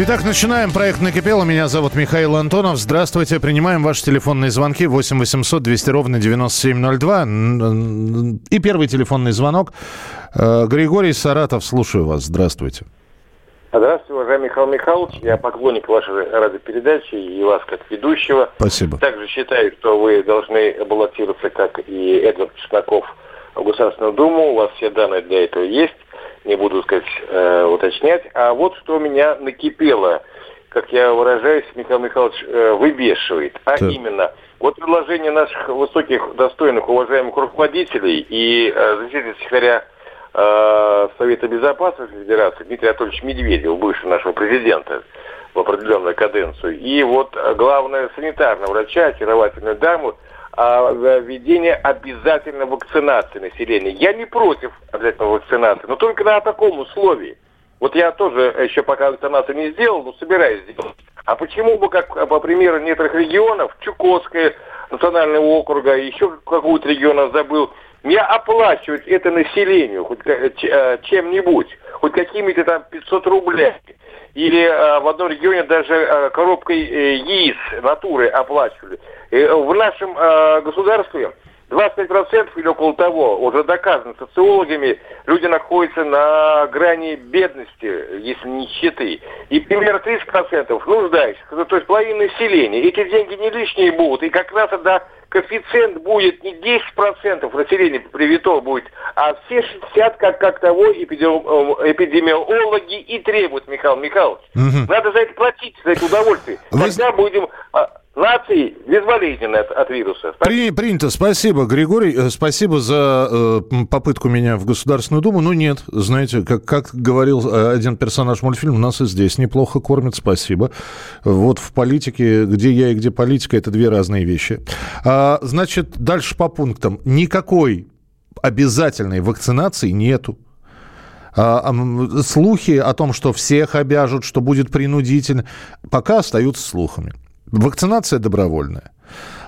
Итак, начинаем проект «Накипело». Меня зовут Михаил Антонов. Здравствуйте. Принимаем ваши телефонные звонки 8 800 200 ровно 9702. И первый телефонный звонок. Э, Григорий Саратов, слушаю вас. Здравствуйте. Здравствуйте, уважаемый Михаил Михайлович. Я поклонник вашей радиопередачи и вас как ведущего. Спасибо. Также считаю, что вы должны баллотироваться, как и Эдвард Чесноков, в Государственную Думу. У вас все данные для этого есть. Не буду, сказать, э, уточнять. А вот что меня накипело, как я выражаюсь, Михаил Михайлович э, выбешивает. А Так. именно, вот предложение наших высоких, достойных, уважаемых руководителей и э, заместителя секретаря э, Совета Безопасности Федерации Дмитрия Анатольевича Медведева, бывшего нашего президента в определенную каденцию, и вот главное санитарного врача, очаровательную даму, о введении обязательной вакцинации населения. Я не против обязательной вакцинации, но только на таком условии. Вот я тоже еще пока вакцинацию не сделал, но собираюсь сделать. А почему бы, как по примеру некоторых регионов, Чукотская национального округа, еще какого-то региона забыл, не оплачивать это населению хоть ч- э, чем-нибудь, хоть какими-то там 500 рублей. Или э, в одном регионе даже э, коробкой э, яиц натуры оплачивали. Э, в нашем э, государстве 25% или около того, уже доказано социологами, люди находятся на грани бедности, если не нищеты. И примерно 30% нуждающихся, то есть половина населения. Эти деньги не лишние будут. И как раз тогда коэффициент будет не 10% населения привито будет, а все 60, как, как того э, эпидемиологи и требуют, Михаил Михайлович. Надо за это платить, за это удовольствие. Вы- Тогда будем нацией безболезненной от, от вируса. При- принято. Спасибо, Григорий. Э, Спасибо за э, попытку меня в Государственную Думу. Ну, нет, знаете, как, как говорил э, один персонаж мультфильма, нас и здесь неплохо кормят. Спасибо. Вот в политике, где я и где политика, это две разные вещи. А, значит, дальше по пунктам. Никакой обязательной вакцинации нету. А, слухи о том, что всех обяжут, что будет принудительно, пока остаются слухами. Вакцинация добровольная.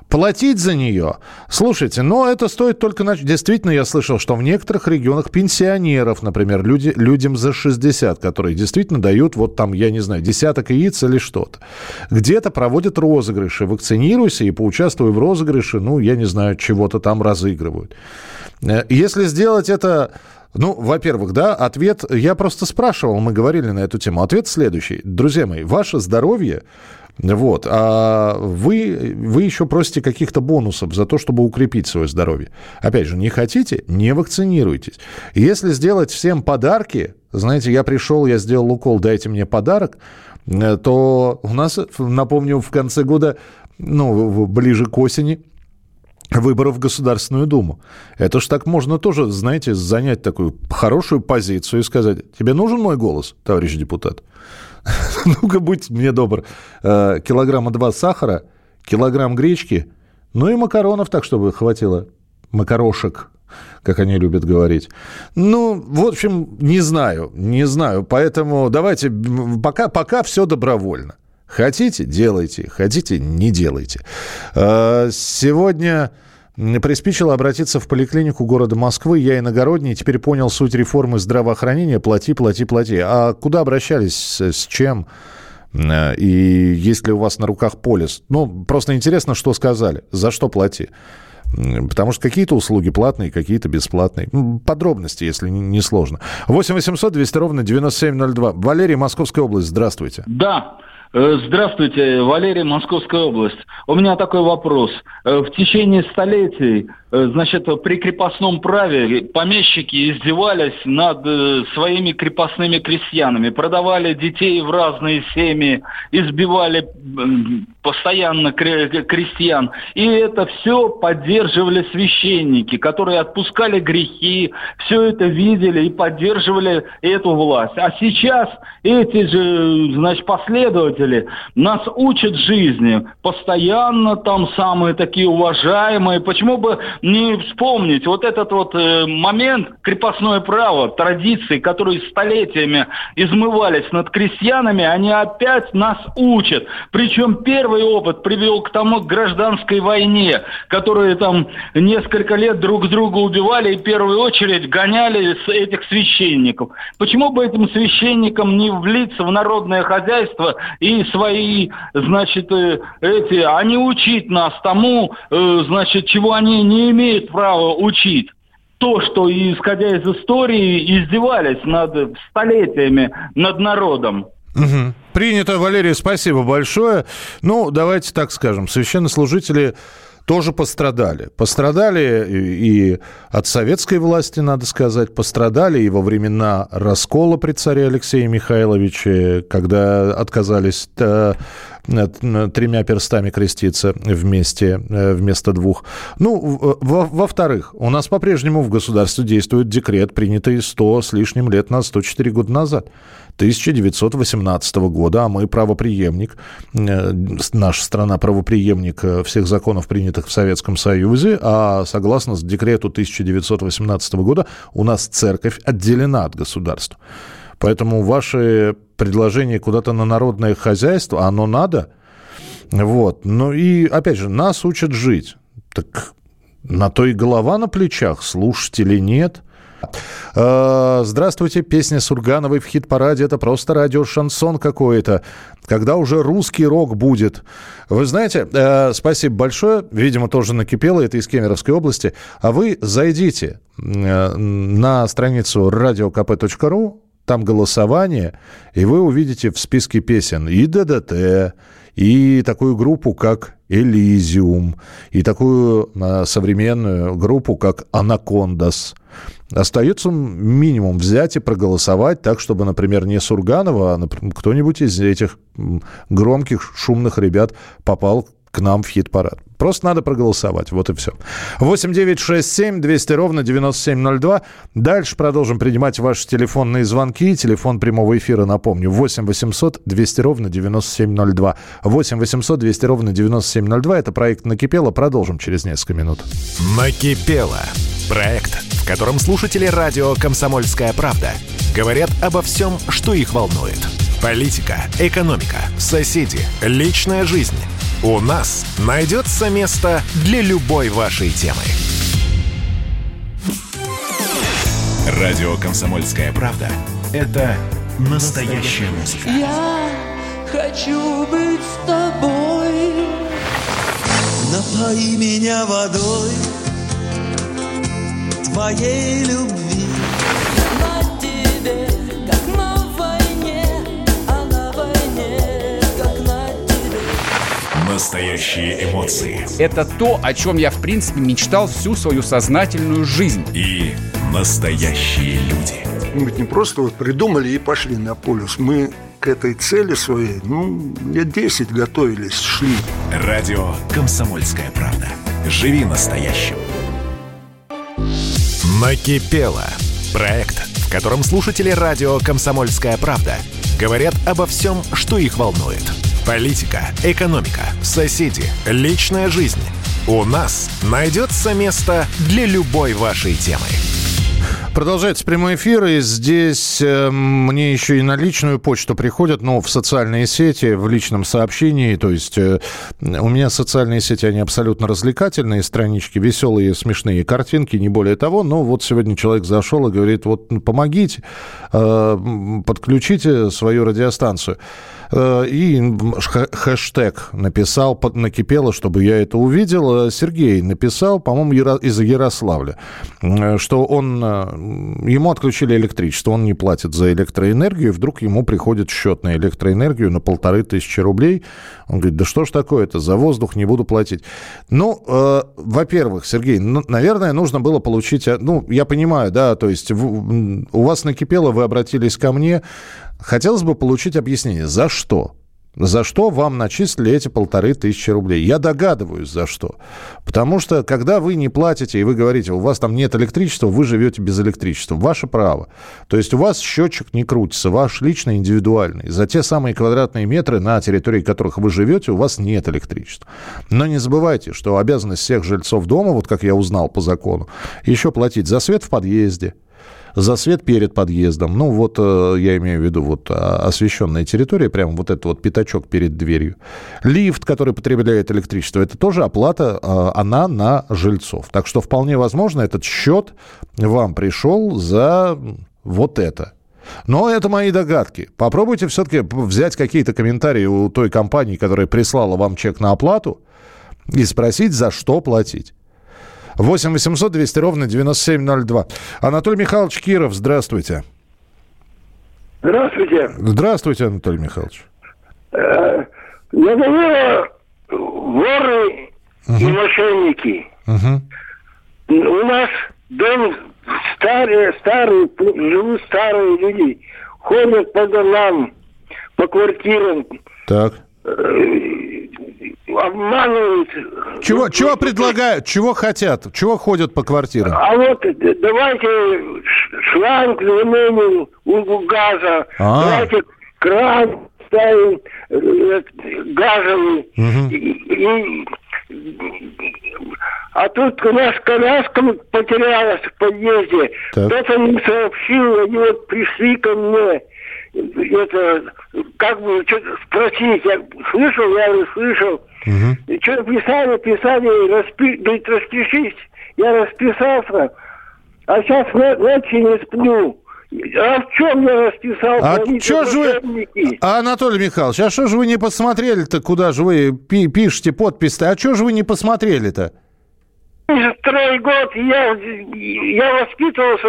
Платить за нее, слушайте, но это стоит только... нач- Действительно, я слышал, что в некоторых регионах пенсионеров, например, люди, людям за 60, которые действительно дают вот там, я не знаю, десяток яиц или что-то. Где-то проводят розыгрыши. Вакцинируйся и поучаствуй в розыгрыше, ну, я не знаю, чего-то там разыгрывают. Э, Если сделать это ну, во-первых, да, ответ, я просто спрашивал, мы говорили на эту тему. Ответ следующий. Друзья мои, ваше здоровье, вот, а вы, вы еще просите каких-то бонусов за то, чтобы укрепить свое здоровье. Опять же, не хотите, не вакцинируйтесь. Если сделать всем подарки, знаете, я пришел, я сделал укол, дайте мне подарок, э, то у нас, напомню, в конце года, ну, ближе к осени, выборов в Государственную Думу. Это ж так можно тоже, знаете, занять такую хорошую позицию и сказать, тебе нужен мой голос, товарищ депутат? Ну-ка, будь мне добр. Э, Килограмма два сахара, килограмм гречки, ну и макаронов так, чтобы хватило. Макарошек, как они любят говорить. Ну, в общем, не знаю, не знаю. Поэтому давайте, пока, пока все добровольно. Хотите – делайте, хотите – не делайте. Э, Сегодня приспичило обратиться в поликлинику города Москвы. Я иногородний, теперь понял суть реформы здравоохранения. Плати, плати, плати. А куда обращались, с чем? Э, И есть ли у вас на руках полис? Ну, просто интересно, что сказали. За что плати? Потому что какие-то услуги платные, какие-то бесплатные. Подробности, если не сложно. 8 800 200 ровно 9702. Валерий, Московская область, здравствуйте. Да, здравствуйте, Валерий, Московская область. У меня такой вопрос. Э, в течение столетий, э, значит, при крепостном праве помещики издевались над своими крепостными крестьянами, продавали детей в разные семьи, избивали постоянно крестьян. И это все поддерживали священники, которые отпускали грехи, все это видели и поддерживали эту власть. А сейчас эти же, значит, последователи исследователи нас учат жизни, постоянно там самые такие уважаемые. Почему бы не вспомнить вот этот вот э, момент крепостное право, традиции, которые столетиями измывались над крестьянами, они опять нас учат. Причем первый опыт привел к тому к гражданской войне, которые там несколько лет друг друга убивали и в первую очередь гоняли этих священников. Почему бы этим священникам не влиться в народное хозяйство и и свои, значит, э, эти, они учить нас тому, э, значит, чего они не имеют права учить то, что, исходя из истории, издевались над столетиями над народом. Угу. Принято, Валерий, спасибо большое. Ну, давайте так скажем, священнослужители тоже пострадали. Пострадали и от советской власти, надо сказать, пострадали и во времена раскола при царе Алексее Михайловиче, когда отказались э, тремя перстами креститься вместе, э, вместо двух. Ну, во-вторых, во у нас по-прежнему в государстве действует декрет, принятый 100 с лишним лет на 104 года назад. 1918 года, а мы правоприемник, э, наша страна правоприемник э, всех законов, принятых в Советском Союзе, а согласно декрету 1918 года у нас церковь отделена от государства. Поэтому ваши предложения куда-то на народное хозяйство, оно надо. Вот. Ну и, опять же, нас учат жить. Так на то и голова на плечах, слушать или нет – Э, здравствуйте, песня Сургановой в хит-параде. Это просто радио-шансон какой-то. Когда уже русский рок будет? Вы знаете, э, спасибо большое. Видимо, тоже накипело. Это из Кемеровской области. А вы зайдите э, на страницу radiokp.ru, там голосование, и вы увидите в списке песен и ДДТ, и такую группу, как Элизиум, и такую а, современную группу, как Анакондас. Остается минимум взять и проголосовать так, чтобы, например, не Сурганова, а кто-нибудь из этих громких, шумных ребят попал к нам в хит-парад. Просто надо проголосовать, вот и все. 8 9 6 7 200 ровно 9702. Дальше продолжим принимать ваши телефонные звонки. Телефон прямого эфира, напомню, 8 800 200 ровно 9702. 8 800 200 ровно 9702. Это проект «Накипело». Продолжим через несколько минут. «Накипело». Проект, в котором слушатели радио «Комсомольская правда» говорят обо всем, что их волнует. Политика, экономика, соседи, личная жизнь – у нас найдется место для любой вашей темы. Радио «Комсомольская правда» — это настоящая музыка. Я хочу быть с тобой. Напои меня водой твоей любви. Настоящие эмоции. Это то, о чем я, в принципе, мечтал всю свою сознательную жизнь. И настоящие люди. Мы ведь не просто вот придумали и пошли на полюс. Мы к этой цели своей, ну, лет 10 готовились, шли. Радио «Комсомольская правда». Живи настоящим. Накипело. Проект, в котором слушатели радио «Комсомольская правда» говорят обо всем, что их волнует – Политика, экономика, соседи, личная жизнь. У нас найдется место для любой вашей темы. Продолжается прямой эфир, и здесь э, мне еще и на личную почту приходят, но в социальные сети, в личном сообщении. То есть э, у меня социальные сети, они абсолютно развлекательные, странички веселые, смешные картинки, не более того. Но вот сегодня человек зашел и говорит, вот помогите, э, подключите свою радиостанцию. Э, и хэштег написал, накипело, чтобы я это увидел. Э, Сергей написал, по-моему, из Ярославля, э, что он, ему отключили электричество, он не платит за электроэнергию, и вдруг ему приходит счет на электроэнергию на полторы тысячи рублей. Он говорит, да что ж такое-то, за воздух не буду платить. Ну, э, во-первых, Сергей, ну, наверное, нужно было получить, ну, я понимаю, да, то есть у вас накипело, вы обратились ко мне. Хотелось бы получить объяснение, за что? За что вам начислили эти полторы тысячи рублей? Я догадываюсь, за что. Потому что, когда вы не платите, и вы говорите, у вас там нет электричества, вы живете без электричества. Ваше право. То есть у вас счетчик не крутится, ваш личный, индивидуальный. За те самые квадратные метры, на территории которых вы живете, у вас нет электричества. Но не забывайте, что обязанность всех жильцов дома, вот как я узнал по закону, еще платить за свет в подъезде, за свет перед подъездом. Ну, вот э, я имею в виду вот а, освещенная территория, прямо вот этот вот пятачок перед дверью. Лифт, который потребляет электричество, это тоже оплата, э, она на жильцов. Так что вполне возможно, этот счет вам пришел за вот это. Но это мои догадки. Попробуйте все-таки взять какие-то комментарии у той компании, которая прислала вам чек на оплату, и спросить, за что платить. 8 800 200 ровно 9702. Анатолий Михайлович Киров, здравствуйте. Здравствуйте. Здравствуйте, Анатолий Михайлович. Э, Надоело воры и мошенники. У нас дом старые, старые, живут старые люди. Ходят по домам, по квартирам, Так. Обманывают. Чего, чего предлагают, чего хотят, чего ходят по квартирам? А вот давайте шланг заменим у газа. А. Давайте кран ставим э, газовый. Мгм. И- и- а тут у нас коляска потерялась в подъезде. Кто-то мне сообщил, они вот пришли ко мне. Это, как бы, что-то спросить. Я слышал, я не слышал. Мгм. И что писали, писали, распи... говорит, распишись. Я расписался, а сейчас ночью не сплю. А в чем я расписался? А что же вы... мошенники. А, Анатолий Михайлович, а что же вы не посмотрели-то, куда же вы пи- пишете подпись-то? А что же вы не посмотрели-то? Второй год я, я воспитывался,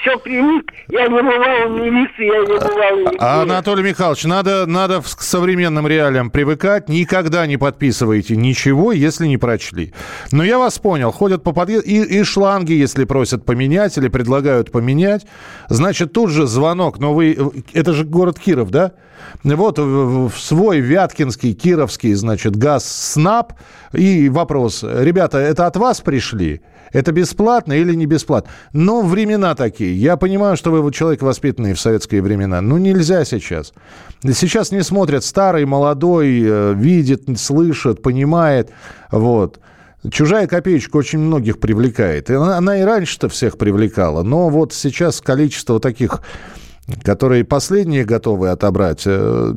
все привык. Я не бывал в милиции, я не бывал нигде. А, Анатолий Михайлович, надо, надо к современным реалиям привыкать. Никогда не подписывайте ничего, если не прочли. Но я вас понял. Ходят по подъезду. И, и шланги, если просят поменять или предлагают поменять. Значит, тут же звонок. Но вы... Это же город Киров, да? Вот в свой Вяткинский, Кировский, значит, газ СНАП. И вопрос. Ребята, это от вас пришли? Это бесплатно или не бесплатно? Но времена такие. Я понимаю, что вы человек воспитанный в советские времена. Ну, нельзя сейчас. Сейчас не смотрят старый, молодой, э, видит, слышит, понимает. Вот. Чужая копеечка очень многих привлекает. Она и раньше-то всех привлекала. Но вот сейчас количество таких которые последние готовы отобрать, э,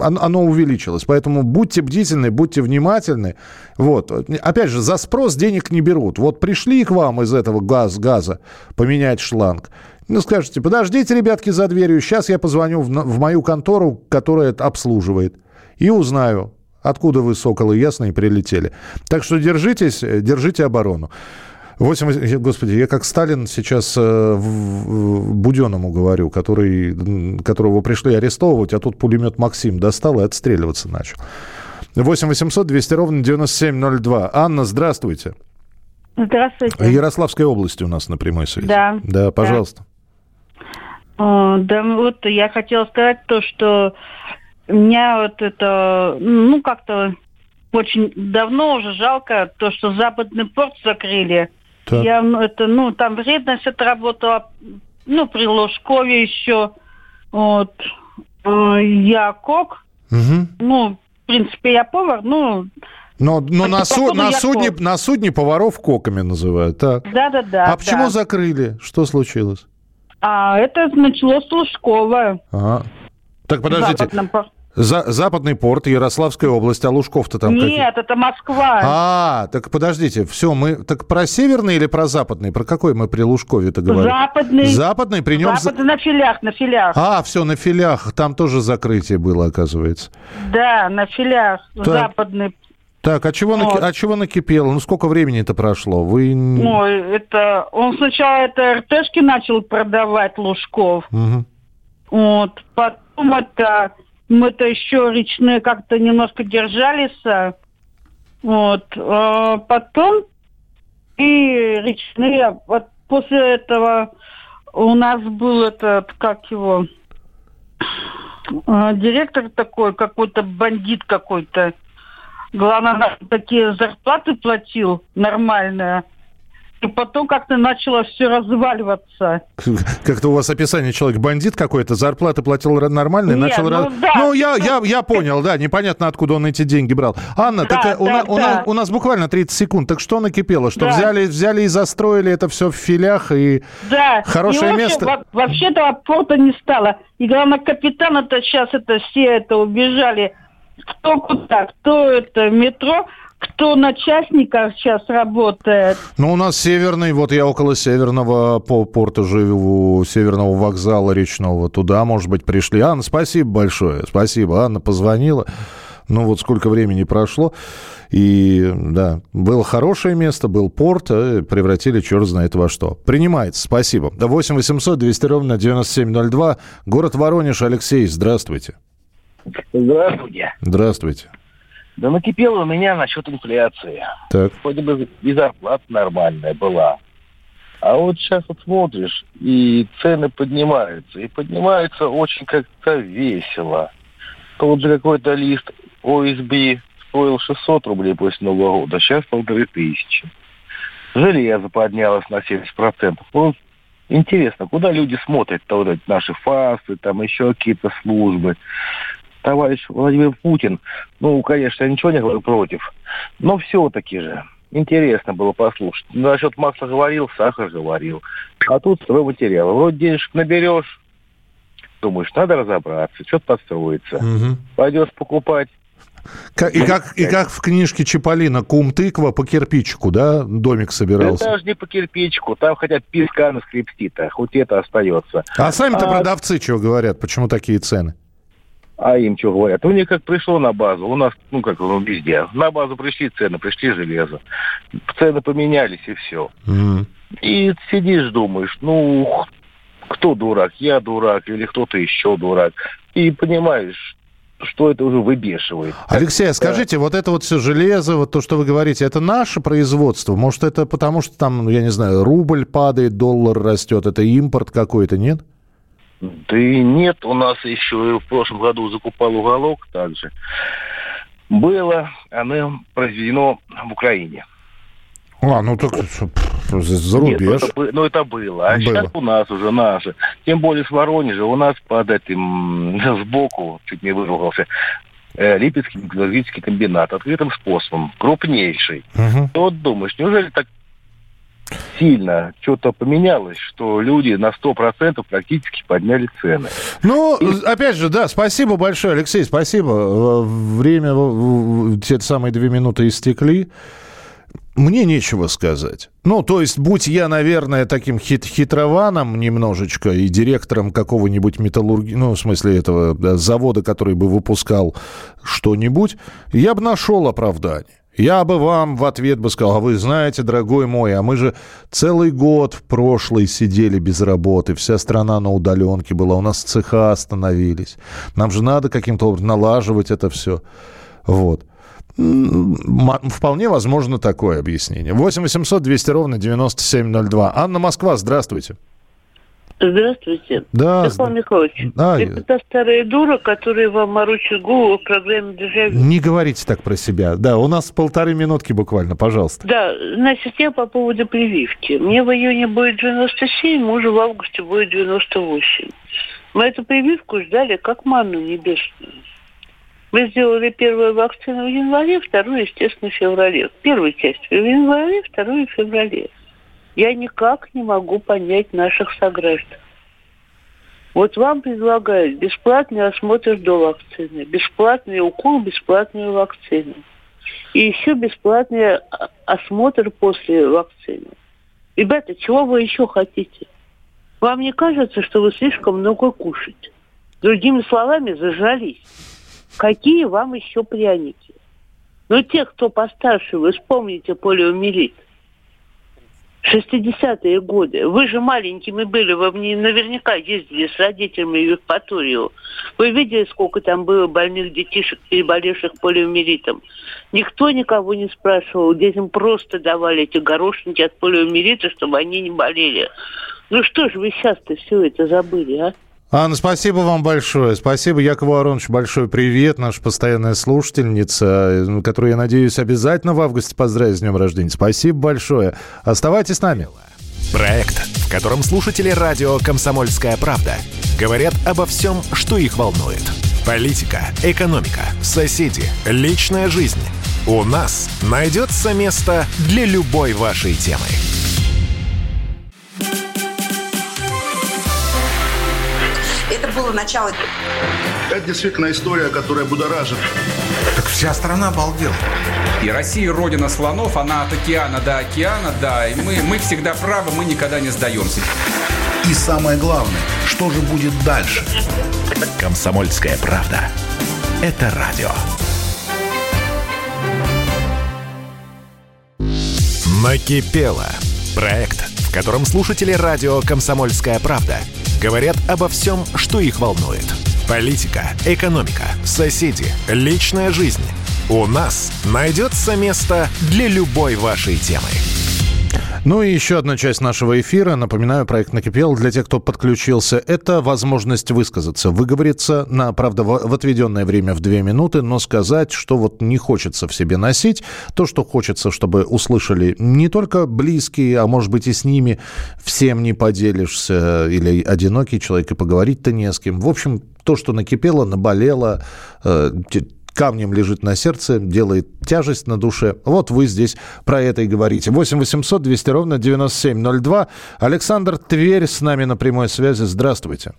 оно, увеличилось. Поэтому будьте бдительны, будьте внимательны. Вот. Опять же, за спрос денег не берут. Вот пришли к вам из этого газ, газа поменять шланг. Ну, скажете, подождите, ребятки, за дверью. Сейчас я позвоню в, в мою контору, которая это обслуживает. И узнаю, откуда вы, соколы ясные, прилетели. Так что держитесь, э, держите оборону. 8, господи, я как Сталин сейчас э, Буденному говорю, который, которого пришли арестовывать, а тут пулемет Максим достал и отстреливаться начал. 8 800 200 ровно 9702. Анна, здравствуйте. Здравствуйте. Ярославская область у нас на прямой связи. Да. Да, пожалуйста. Э, Да, вот я хотела сказать то, что меня вот это, ну, как-то очень давно уже жалко то, что западный порт закрыли. Так. Я, ну, это, ну, там вредность отработала, ну, при Ложкове еще. Вот. Э, Я кок, Мгм. ну, в принципе, я повар, ну, Но, но на, су- на, судне, кок. на судне поваров коками называют. Так. да-да-да. а почему да. закрыли? Что случилось? А это началось с Лужкова. Ага. Так, подождите. Западном За, Западный порт, Ярославская область, а Лужков-то там? Нет, это Москва. А, так подождите, все, мы так про северный или про западный? Про какой мы при Лужкове-то говорим? Западный. Западный, при нем... Западный на филях, на филях. А, все, на филях, там тоже закрытие было, оказывается. Да, на филях. Так. Западный. Так, а чего, Вот. а чего накипело? Ну, сколько времени это прошло? Вы... н- Ой, это... Он сначала это РТшки начал продавать Лужков. Мгм. Вот. Потом это... Мы-то еще речные как-то немножко держались. Вот. А потом и речные... Вот после этого у нас был этот, как его... а, Директор такой, какой-то бандит какой-то. Главное, такие зарплаты платил нормальные. И потом как-то начало все разваливаться. Как-то у вас описание человек бандит какой-то, зарплаты платил нормально начал... ну раз- да. ну я, я, я понял, да, непонятно, откуда он эти деньги брал. Анна, Да, так э, у, да, у да. нас, у нас буквально 30 секунд, так что накипело? Что Да. взяли, взяли и застроили это все в филях и... Да. Хорошее и вообще, место. во- вообще-то от порта не стало. И главное, капитан это сейчас это все это убежали. Кто куда, кто это метро, кто на частниках сейчас работает. Ну, у нас северный, вот я около северного по порта живу, северного вокзала речного. Туда, может быть, пришли. Анна, спасибо большое. Спасибо. Анна позвонила. Ну, вот сколько времени прошло. И, да, было хорошее место, был порт, а превратили черт знает во что. Принимается, спасибо. 8 800 200 ровно 9702. Город Воронеж. Алексей, здравствуйте. Здравствуйте. Здравствуйте. Да накипело у меня насчет инфляции. Так. Вроде бы и зарплата нормальная была. А вот сейчас вот смотришь, и цены поднимаются. И поднимаются очень как-то весело. Тот же какой-то лист ОСБ стоил 600 рублей после Нового года, сейчас полторы тысячи. Железо поднялось на 70%. Вот интересно, куда люди смотрят-то вот эти наши фасы, там еще какие-то службы. Товарищ Владимир Путин, ну, конечно, я ничего не говорю против, но все-таки же интересно было послушать. Ну, Насчет масла говорил, сахар говорил. А тут стройматериалы. Вроде денежек наберешь, думаешь, надо разобраться, что-то подстроиться. Мгм. Пойдешь покупать, Ка- И как, и как в книжке Чиполлино «Кум тыква» по кирпичику, да, домик собирался? Это даже не по кирпичику, там хотят песка наскрепсти-то, хоть это остается. А сами-то А- продавцы чего говорят? Почему такие цены? А им что говорят? У них как пришло на базу, у нас, ну как ну, везде, на базу пришли цены, пришли железо. Цены поменялись и все. М. И сидишь, думаешь, ну, кто дурак, я дурак или кто-то еще дурак. И понимаешь, что это уже выбешивает. Алексей, а скажите, вот это вот все железо, вот то, что вы говорите, это наше производство? Может, это потому, что там, ну, я не знаю, рубль падает, доллар растет, это импорт какой-то, нет? Да и нет, у нас еще в прошлом году закупал уголок также. Было, оно произведено в Украине. А, ну так за Нет, ну, рубеж. это, ну, это было. А Было. сейчас у нас уже наши. Тем более с Воронежа. У нас под этим сбоку, чуть не выругался, э, Липецкий металлургический комбинат открытым способом, крупнейший. Мгм. Ты вот думаешь, неужели так сильно что-то поменялось, что люди на 100% практически подняли цены? Ну, опять же, да, спасибо большое, Алексей, спасибо. Время, те самые две минуты истекли. Мне нечего сказать. Ну, то есть, будь я, наверное, таким хит хитрованом немножечко и директором какого-нибудь металлурги... Ну, в смысле этого да, завода, который бы выпускал что-нибудь, я бы нашел оправдание. Я бы вам в ответ бы сказал, а вы знаете, дорогой мой, а мы же целый год в прошлый сидели без работы, вся страна на удаленке была, у нас цеха остановились. Нам же надо каким-то образом налаживать это все. Вот. Вполне возможно такое объяснение. 8 800 200 ровно 9702. Анна Москва, здравствуйте. Здравствуйте. Да, Михаил Михайлович, Да, это та старая дура, которая вам морочит голову в программе «Дежавю». Не говорите так про себя. Да, у нас полторы минутки буквально, пожалуйста. Да, значит, я по поводу прививки. Мне в июне будет 97, мужу в августе будет 98. Мы эту прививку ждали как манну небесную. Мы сделали первую вакцину в январе, вторую, естественно, в феврале. Первую часть в январе, вторую в феврале. Я никак не могу понять наших сограждан. Вот вам предлагают бесплатный осмотр до вакцины, бесплатный укол, бесплатную вакцину. И еще бесплатный осмотр после вакцины. Ребята, чего вы еще хотите? Вам не кажется, что вы слишком много кушаете? Другими словами, зажались. Какие вам еще пряники? Ну, те, кто постарше, вы вспомните полиомиелит. 60-е годы. Вы же маленькими были, вы наверняка ездили с родителями в Евпаторию. Вы видели, сколько там было больных детишек, переболевших полиомиелитом? Никто никого не спрашивал. Детям просто давали эти горошинки от полиомиелита, чтобы они не болели. Ну что же вы сейчас-то все это забыли, а? Анна, спасибо вам большое. Спасибо, Якову Ароновичу большой привет, наша постоянная слушательница, которую, я надеюсь, обязательно в августе поздравить с днем рождения. Спасибо большое. Оставайтесь с нами. Проект, в котором слушатели радио «Комсомольская правда» говорят обо всем, что их волнует. Политика, экономика, соседи, личная жизнь. У нас найдется место для любой вашей темы. Это было начало. Это действительно история, которая будоражит. Так вся страна обалдела. И Россия родина слонов, она от океана до океана, да. И мы, мы всегда правы, мы никогда не сдаемся. И самое главное, что же будет дальше? Комсомольская правда. Это радио. Накипело. Проект, в котором слушатели радио «Комсомольская правда» говорят обо всем, что их волнует. Политика, экономика, соседи, личная жизнь. У нас найдется место для любой вашей темы. Ну и еще одна часть нашего эфира. Напоминаю, проект «Накипел» для тех, кто подключился. Это возможность высказаться, выговориться на, правда, в отведенное время в две минуты, но сказать, что вот не хочется в себе носить. То, что хочется, чтобы услышали не только близкие, а может быть и с ними всем не поделишься, или одинокий человек, и поговорить-то не с кем. В общем, то, что накипело, наболело, э, камнем лежит на сердце, делает тяжесть на душе. Вот вы здесь про это и говорите. 8 800 200 ровно 9702. Александр Тверь с нами на прямой связи. Здравствуйте.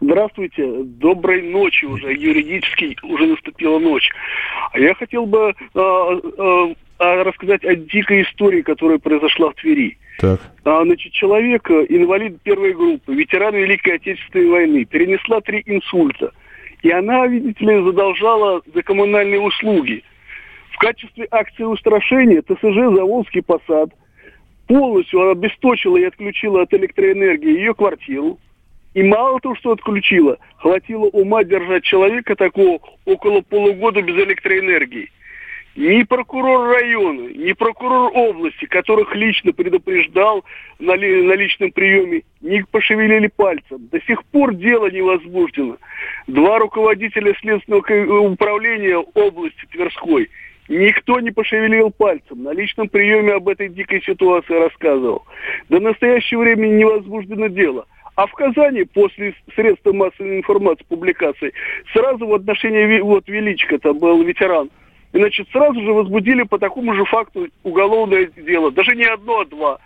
Здравствуйте. Доброй ночи уже. Юридически уже наступила ночь. Я хотел бы э, э, рассказать о дикой истории, которая произошла в Твери. Так. А, значит, человек, инвалид первой группы, ветеран Великой Отечественной войны, перенесла три инсульта – и она, видите ли, задолжала за коммунальные услуги. В качестве акции устрашения ТСЖ «Заволжский посад» полностью обесточила и отключила от электроэнергии ее квартиру. И мало того, что отключила, хватило ума держать человека такого около полугода без электроэнергии ни прокурор района, ни прокурор области, которых лично предупреждал на, ли, на личном приеме, не пошевелили пальцем. До сих пор дело не возбуждено. Два руководителя следственного управления области Тверской Никто не пошевелил пальцем. На личном приеме об этой дикой ситуации рассказывал. До настоящего времени не возбуждено дело. А в Казани после средств массовой информации, публикаций, сразу в отношении, вот Величко, там был ветеран, значит, сразу же возбудили по такому же факту уголовное дело. Даже не одно, а два.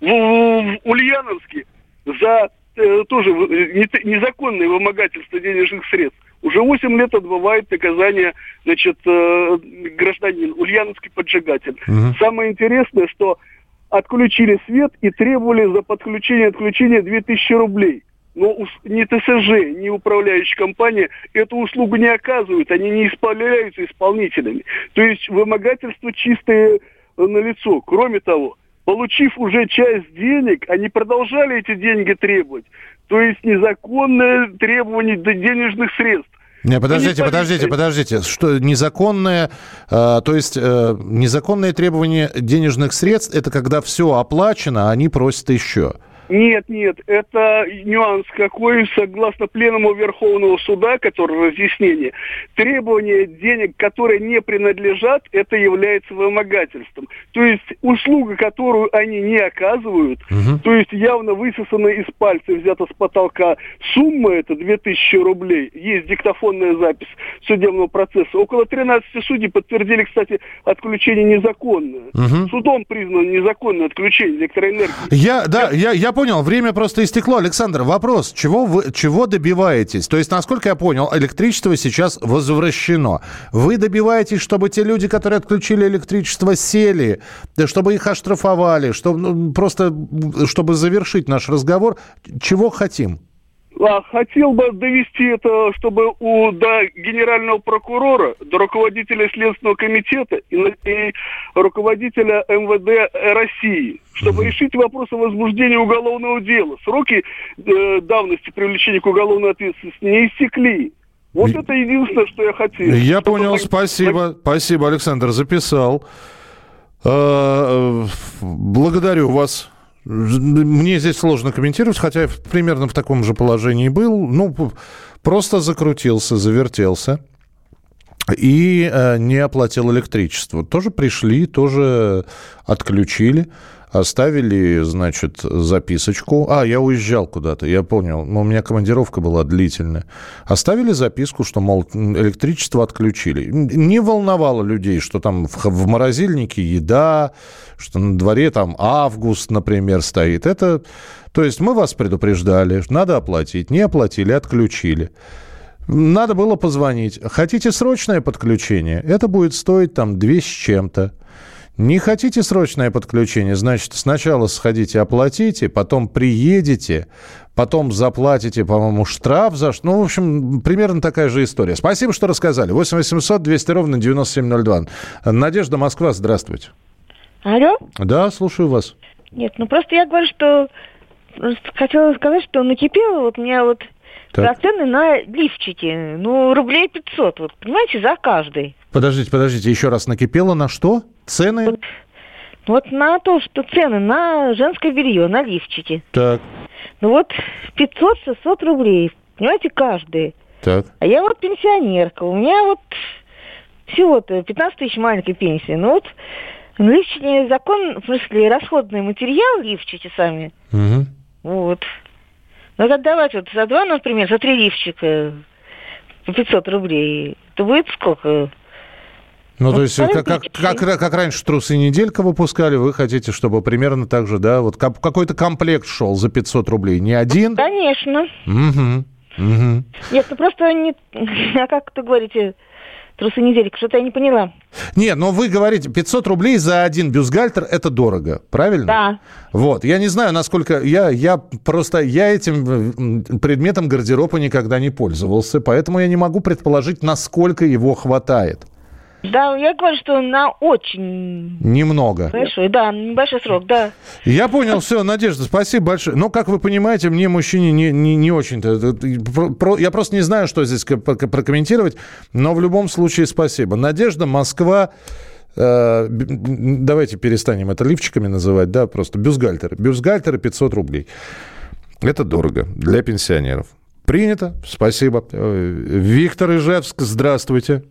В, в, Ульяновске за э, тоже не, незаконное вымогательство денежных средств уже 8 лет отбывает наказание, значит, э, гражданин, ульяновский поджигатель. Угу. Самое интересное, что отключили свет и требовали за подключение отключения 2000 рублей но ни ТСЖ, ни управляющая компания эту услугу не оказывают, они не исполняются исполнителями. То есть вымогательство чистое э, на лицо. Кроме того, получив уже часть денег, они продолжали эти деньги требовать. То есть незаконное требование денежных средств. Не, подождите, подождите, подождите. Что незаконное, э, то есть э, незаконное требование денежных средств, это когда все оплачено, а они просят еще. Нет, нет, это нюанс какой, согласно пленуму Верховного суда, который разъяснение, требования денег, которые не принадлежат, это является вымогательством. То есть услуга, которую они не оказывают, угу. то есть явно высосана из пальца, взята с потолка, сумма это 2000 рублей, есть диктофонная запись судебного процесса. Около 13 судей подтвердили, кстати, отключение незаконное. Угу. Судом признано незаконное отключение электроэнергии. Я, да, я, я понял, время просто истекло. Александр, вопрос, чего вы чего добиваетесь? То есть, насколько я понял, электричество сейчас возвращено. Вы добиваетесь, чтобы те люди, которые отключили электричество, сели, чтобы их оштрафовали, чтобы ну, просто чтобы завершить наш разговор. Чего хотим? А, хотел бы довести это, чтобы у до генерального прокурора, до руководителя Следственного комитета и, и руководителя МВД России, чтобы решить вопрос о возбуждении уголовного дела. Сроки э, давности привлечения к уголовной ответственности не истекли. Вот это единственное, что я хотел. Я понял, спасибо. Спасибо, Александр, записал. Э, благодарю вас. Мне здесь сложно комментировать, хотя я примерно в таком же положении был. Ну, просто закрутился, завертелся и э, не оплатил электричество. Тоже пришли, тоже отключили. Оставили, значит, записочку. А, я уезжал куда-то, я понял. Но у меня командировка была длительная. Оставили записку, что, мол, электричество отключили. Не волновало людей, что там в, в морозильнике еда, что на дворе там август, например, стоит. Это, то есть мы вас предупреждали, надо оплатить. Не оплатили, отключили. Надо было позвонить. Хотите срочное подключение? Это будет стоить там 200 с чем-то. Не хотите срочное подключение, значит, сначала сходите, оплатите, потом приедете, потом заплатите, по-моему, штраф за... Ну, в общем, примерно такая же история. Спасибо, что рассказали. 8 800 200 ровно 9702. Надежда, Москва, здравствуйте. Алло? Да, слушаю вас. Нет, ну просто я говорю, что... Хотела сказать, что накипело, вот у меня вот так. цены на лифчики, ну, рублей 500, вот, понимаете, за каждый. Подождите, подождите, еще раз накипело на что? Цены? Вот, вот на то, что цены на женское белье, на лифчики. Так. Ну вот 500-600 рублей, понимаете, каждый. Так. А я вот пенсионерка, у меня вот всего-то 15 тысяч маленькой пенсии. Ну вот лифчики закон, в смысле, расходный материал лифчики сами. Угу. Вот. Ну, это давайте вот за два, например, за три лифчика по 500 рублей. Это будет сколько? Ну, то есть, как, как, как, как раньше трусы неделька выпускали, вы хотите, чтобы примерно так же, да, вот какой-то комплект шел за 500 рублей, не один? Конечно. Угу. Угу. Нет, ну просто не... А как вы говорите, трусы неделька, что-то я не поняла. Нет, но вы говорите, 500 рублей за один бюстгальтер – это дорого, правильно? Да. Вот, я не знаю, насколько... Я, я просто, я этим предметом гардероба никогда не пользовался, поэтому я не могу предположить, насколько его хватает. Да, я говорю, что на очень... Немного. Большой, да, небольшой срок, да. Я понял, все, Надежда, спасибо большое. Но, как вы понимаете, мне, мужчине, не, не, не очень-то... Я просто не знаю, что здесь прокомментировать, но в любом случае спасибо. Надежда, Москва... Э, давайте перестанем это лифчиками называть, да, просто бюстгальтеры. Бюстгальтеры 500 рублей. Это дорого для пенсионеров. Принято, спасибо. Э, Виктор Ижевск, здравствуйте.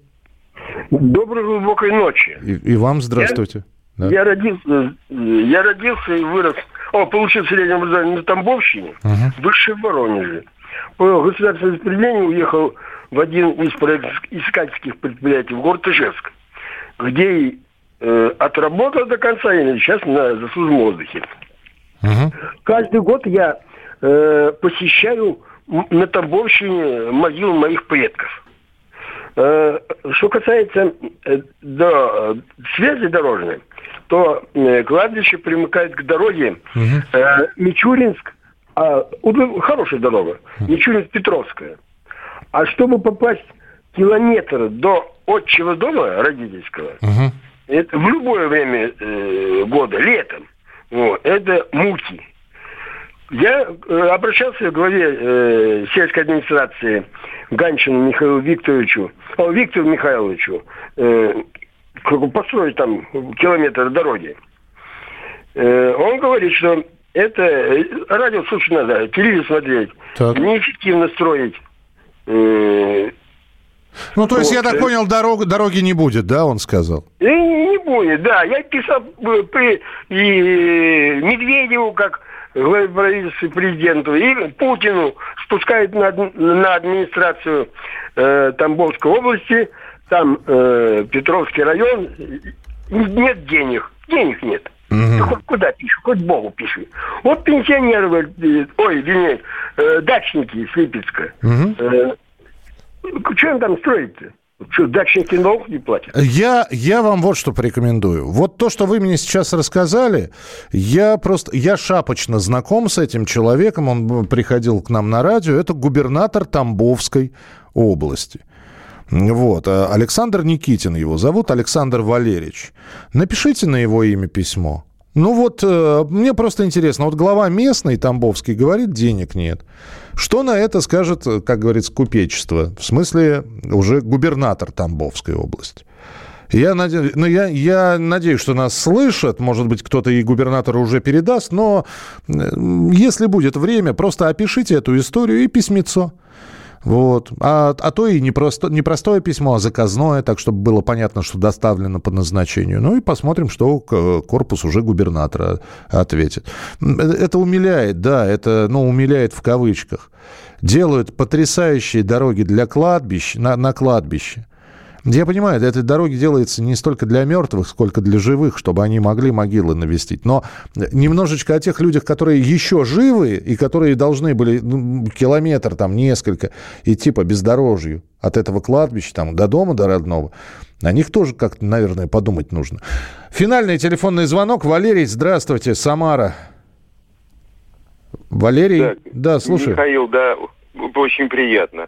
Доброй глубокой ночи. И, и вам здравствуйте. Я, да. я, родился, я родился и вырос, о, получил среднее образование на Тамбовщине, uh-huh. высшее в Воронеже. По государственному распределению уехал в один из искательских предприятий в город Ижевск, где и э, отработал до конца и сейчас на заслуженном отдыхе. Uh-huh. Каждый год я э, посещаю на Тамбовщине могилу моих предков. Э, что касается э, до связи дорожной, то э, кладбище примыкает к дороге угу. Мичуринск, а, хорошая дорога, Мичуринск-Петровская. А чтобы попасть километр до отчего дома родительского, угу. это в любое время э, года, летом, вот, это муки. Я э, обращался к главе э, сельской администрации Ганчину Михаилу Викторовичу, о, Виктору Михайловичу, э, построить там километр дороги. Э, он говорит, что это э, радио слушать надо, телевизор смотреть, так. неэффективно строить. Э, ну, то есть, вот. я так понял, дорог, дороги не будет, да, он сказал? И не будет, да. Я писал э, при и Медведеву, как главе правительства президенту и Путину спускает на, на администрацию э, Тамбовской области, там э, Петровский район, нет денег, денег нет. Ты хоть куда пиши, хоть Богу пиши. Вот пенсионеры, э, ой, вернее, э, дачники с Липецка. Э, что он там строит-то? Что, дачники налог не платят? Я, я вам вот что порекомендую. Вот то, что вы мне сейчас рассказали, я просто, я шапочно знаком с этим человеком, он приходил к нам на радио, это губернатор Тамбовской области. Вот. а Александр Никитин его зовут, Александр Валерьевич. Напишите на его имя письмо. Ну вот, э, мне просто интересно, вот глава местный Тамбовский говорит, денег нет. Что на это скажет, как говорится, купечество? В смысле, уже губернатор Тамбовской области. Я, наде... ну, я, я надеюсь, что нас слышат. Может быть, кто-то и губернатору уже передаст. Но э, если будет время, просто опишите эту историю и письмецо. Вот. А, а то и не, просто, не простое письмо, а заказное, так, чтобы было понятно, что доставлено по назначению. Ну и посмотрим, что корпус уже губернатора ответит. Это умиляет, да, это, ну, умиляет в кавычках. Делают потрясающие дороги для кладбищ, на, на кладбище. Я понимаю, этой дороги делается не столько для мертвых, сколько для живых, чтобы они могли могилы навестить. Но немножечко о тех людях, которые еще живы и которые должны были ну, километр, там, несколько идти по бездорожью от этого кладбища там, до дома, до родного. О них тоже как-то, наверное, подумать нужно. Финальный телефонный звонок. Валерий, здравствуйте, Самара. Валерий, да, да слушай. Михаил, да, очень приятно.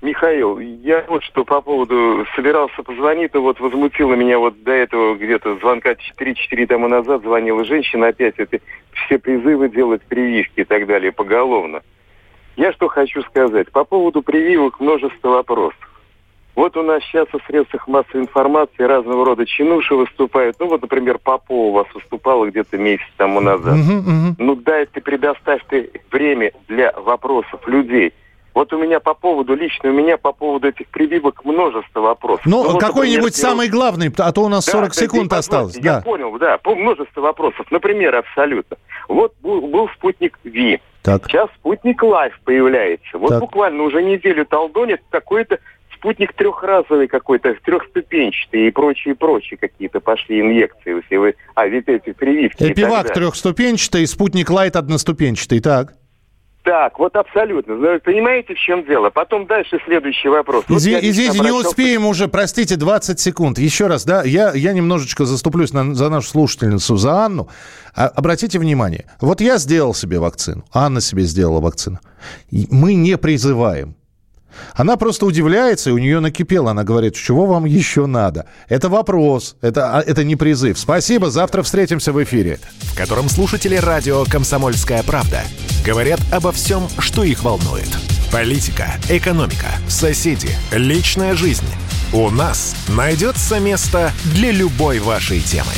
Михаил, я вот что по поводу собирался позвонить, но вот возмутило меня вот до этого где-то звонка 3-4 тому назад звонила женщина опять это все призывы делать прививки и так далее поголовно. Я что хочу сказать. По поводу прививок множество вопросов. Вот у нас сейчас в средствах массовой информации разного рода чинуши выступают. Ну вот, например, Попова у вас выступала где-то месяц тому назад. Uh-huh, uh-huh. Ну дай ты предоставь ты время для вопросов людей – вот у меня по поводу, лично у меня по поводу этих прививок множество вопросов. Ну, ну какой-нибудь вот, самый главный, а то у нас да, 40 секунд осталось. Я да. понял, да, множество вопросов. Например, абсолютно. Вот был, был спутник V. Так. Сейчас спутник Лайт появляется. Вот так. буквально уже неделю долдонит какой-то спутник трехразовый какой-то, трехступенчатый и прочие, прочие какие-то пошли инъекции. Все вы, а, ведь эти прививки. ЭпиВак трехступенчатый, спутник Лайт одноступенчатый, так. Так, вот абсолютно. Понимаете, в чем дело? Потом дальше следующий вопрос. Вот извините, обращался... не успеем уже, простите, 20 секунд. Еще раз, да, я, я немножечко заступлюсь на, за нашу слушательницу, за Анну. А, обратите внимание, вот я сделал себе вакцину, Анна себе сделала вакцину. Мы не призываем она просто удивляется, и у нее накипело. Она говорит, чего вам еще надо? Это вопрос, это, а, это не призыв. Спасибо, завтра встретимся в эфире. В котором слушатели радио «Комсомольская правда» говорят обо всем, что их волнует. Политика, экономика, соседи, личная жизнь. У нас найдется место для любой вашей темы.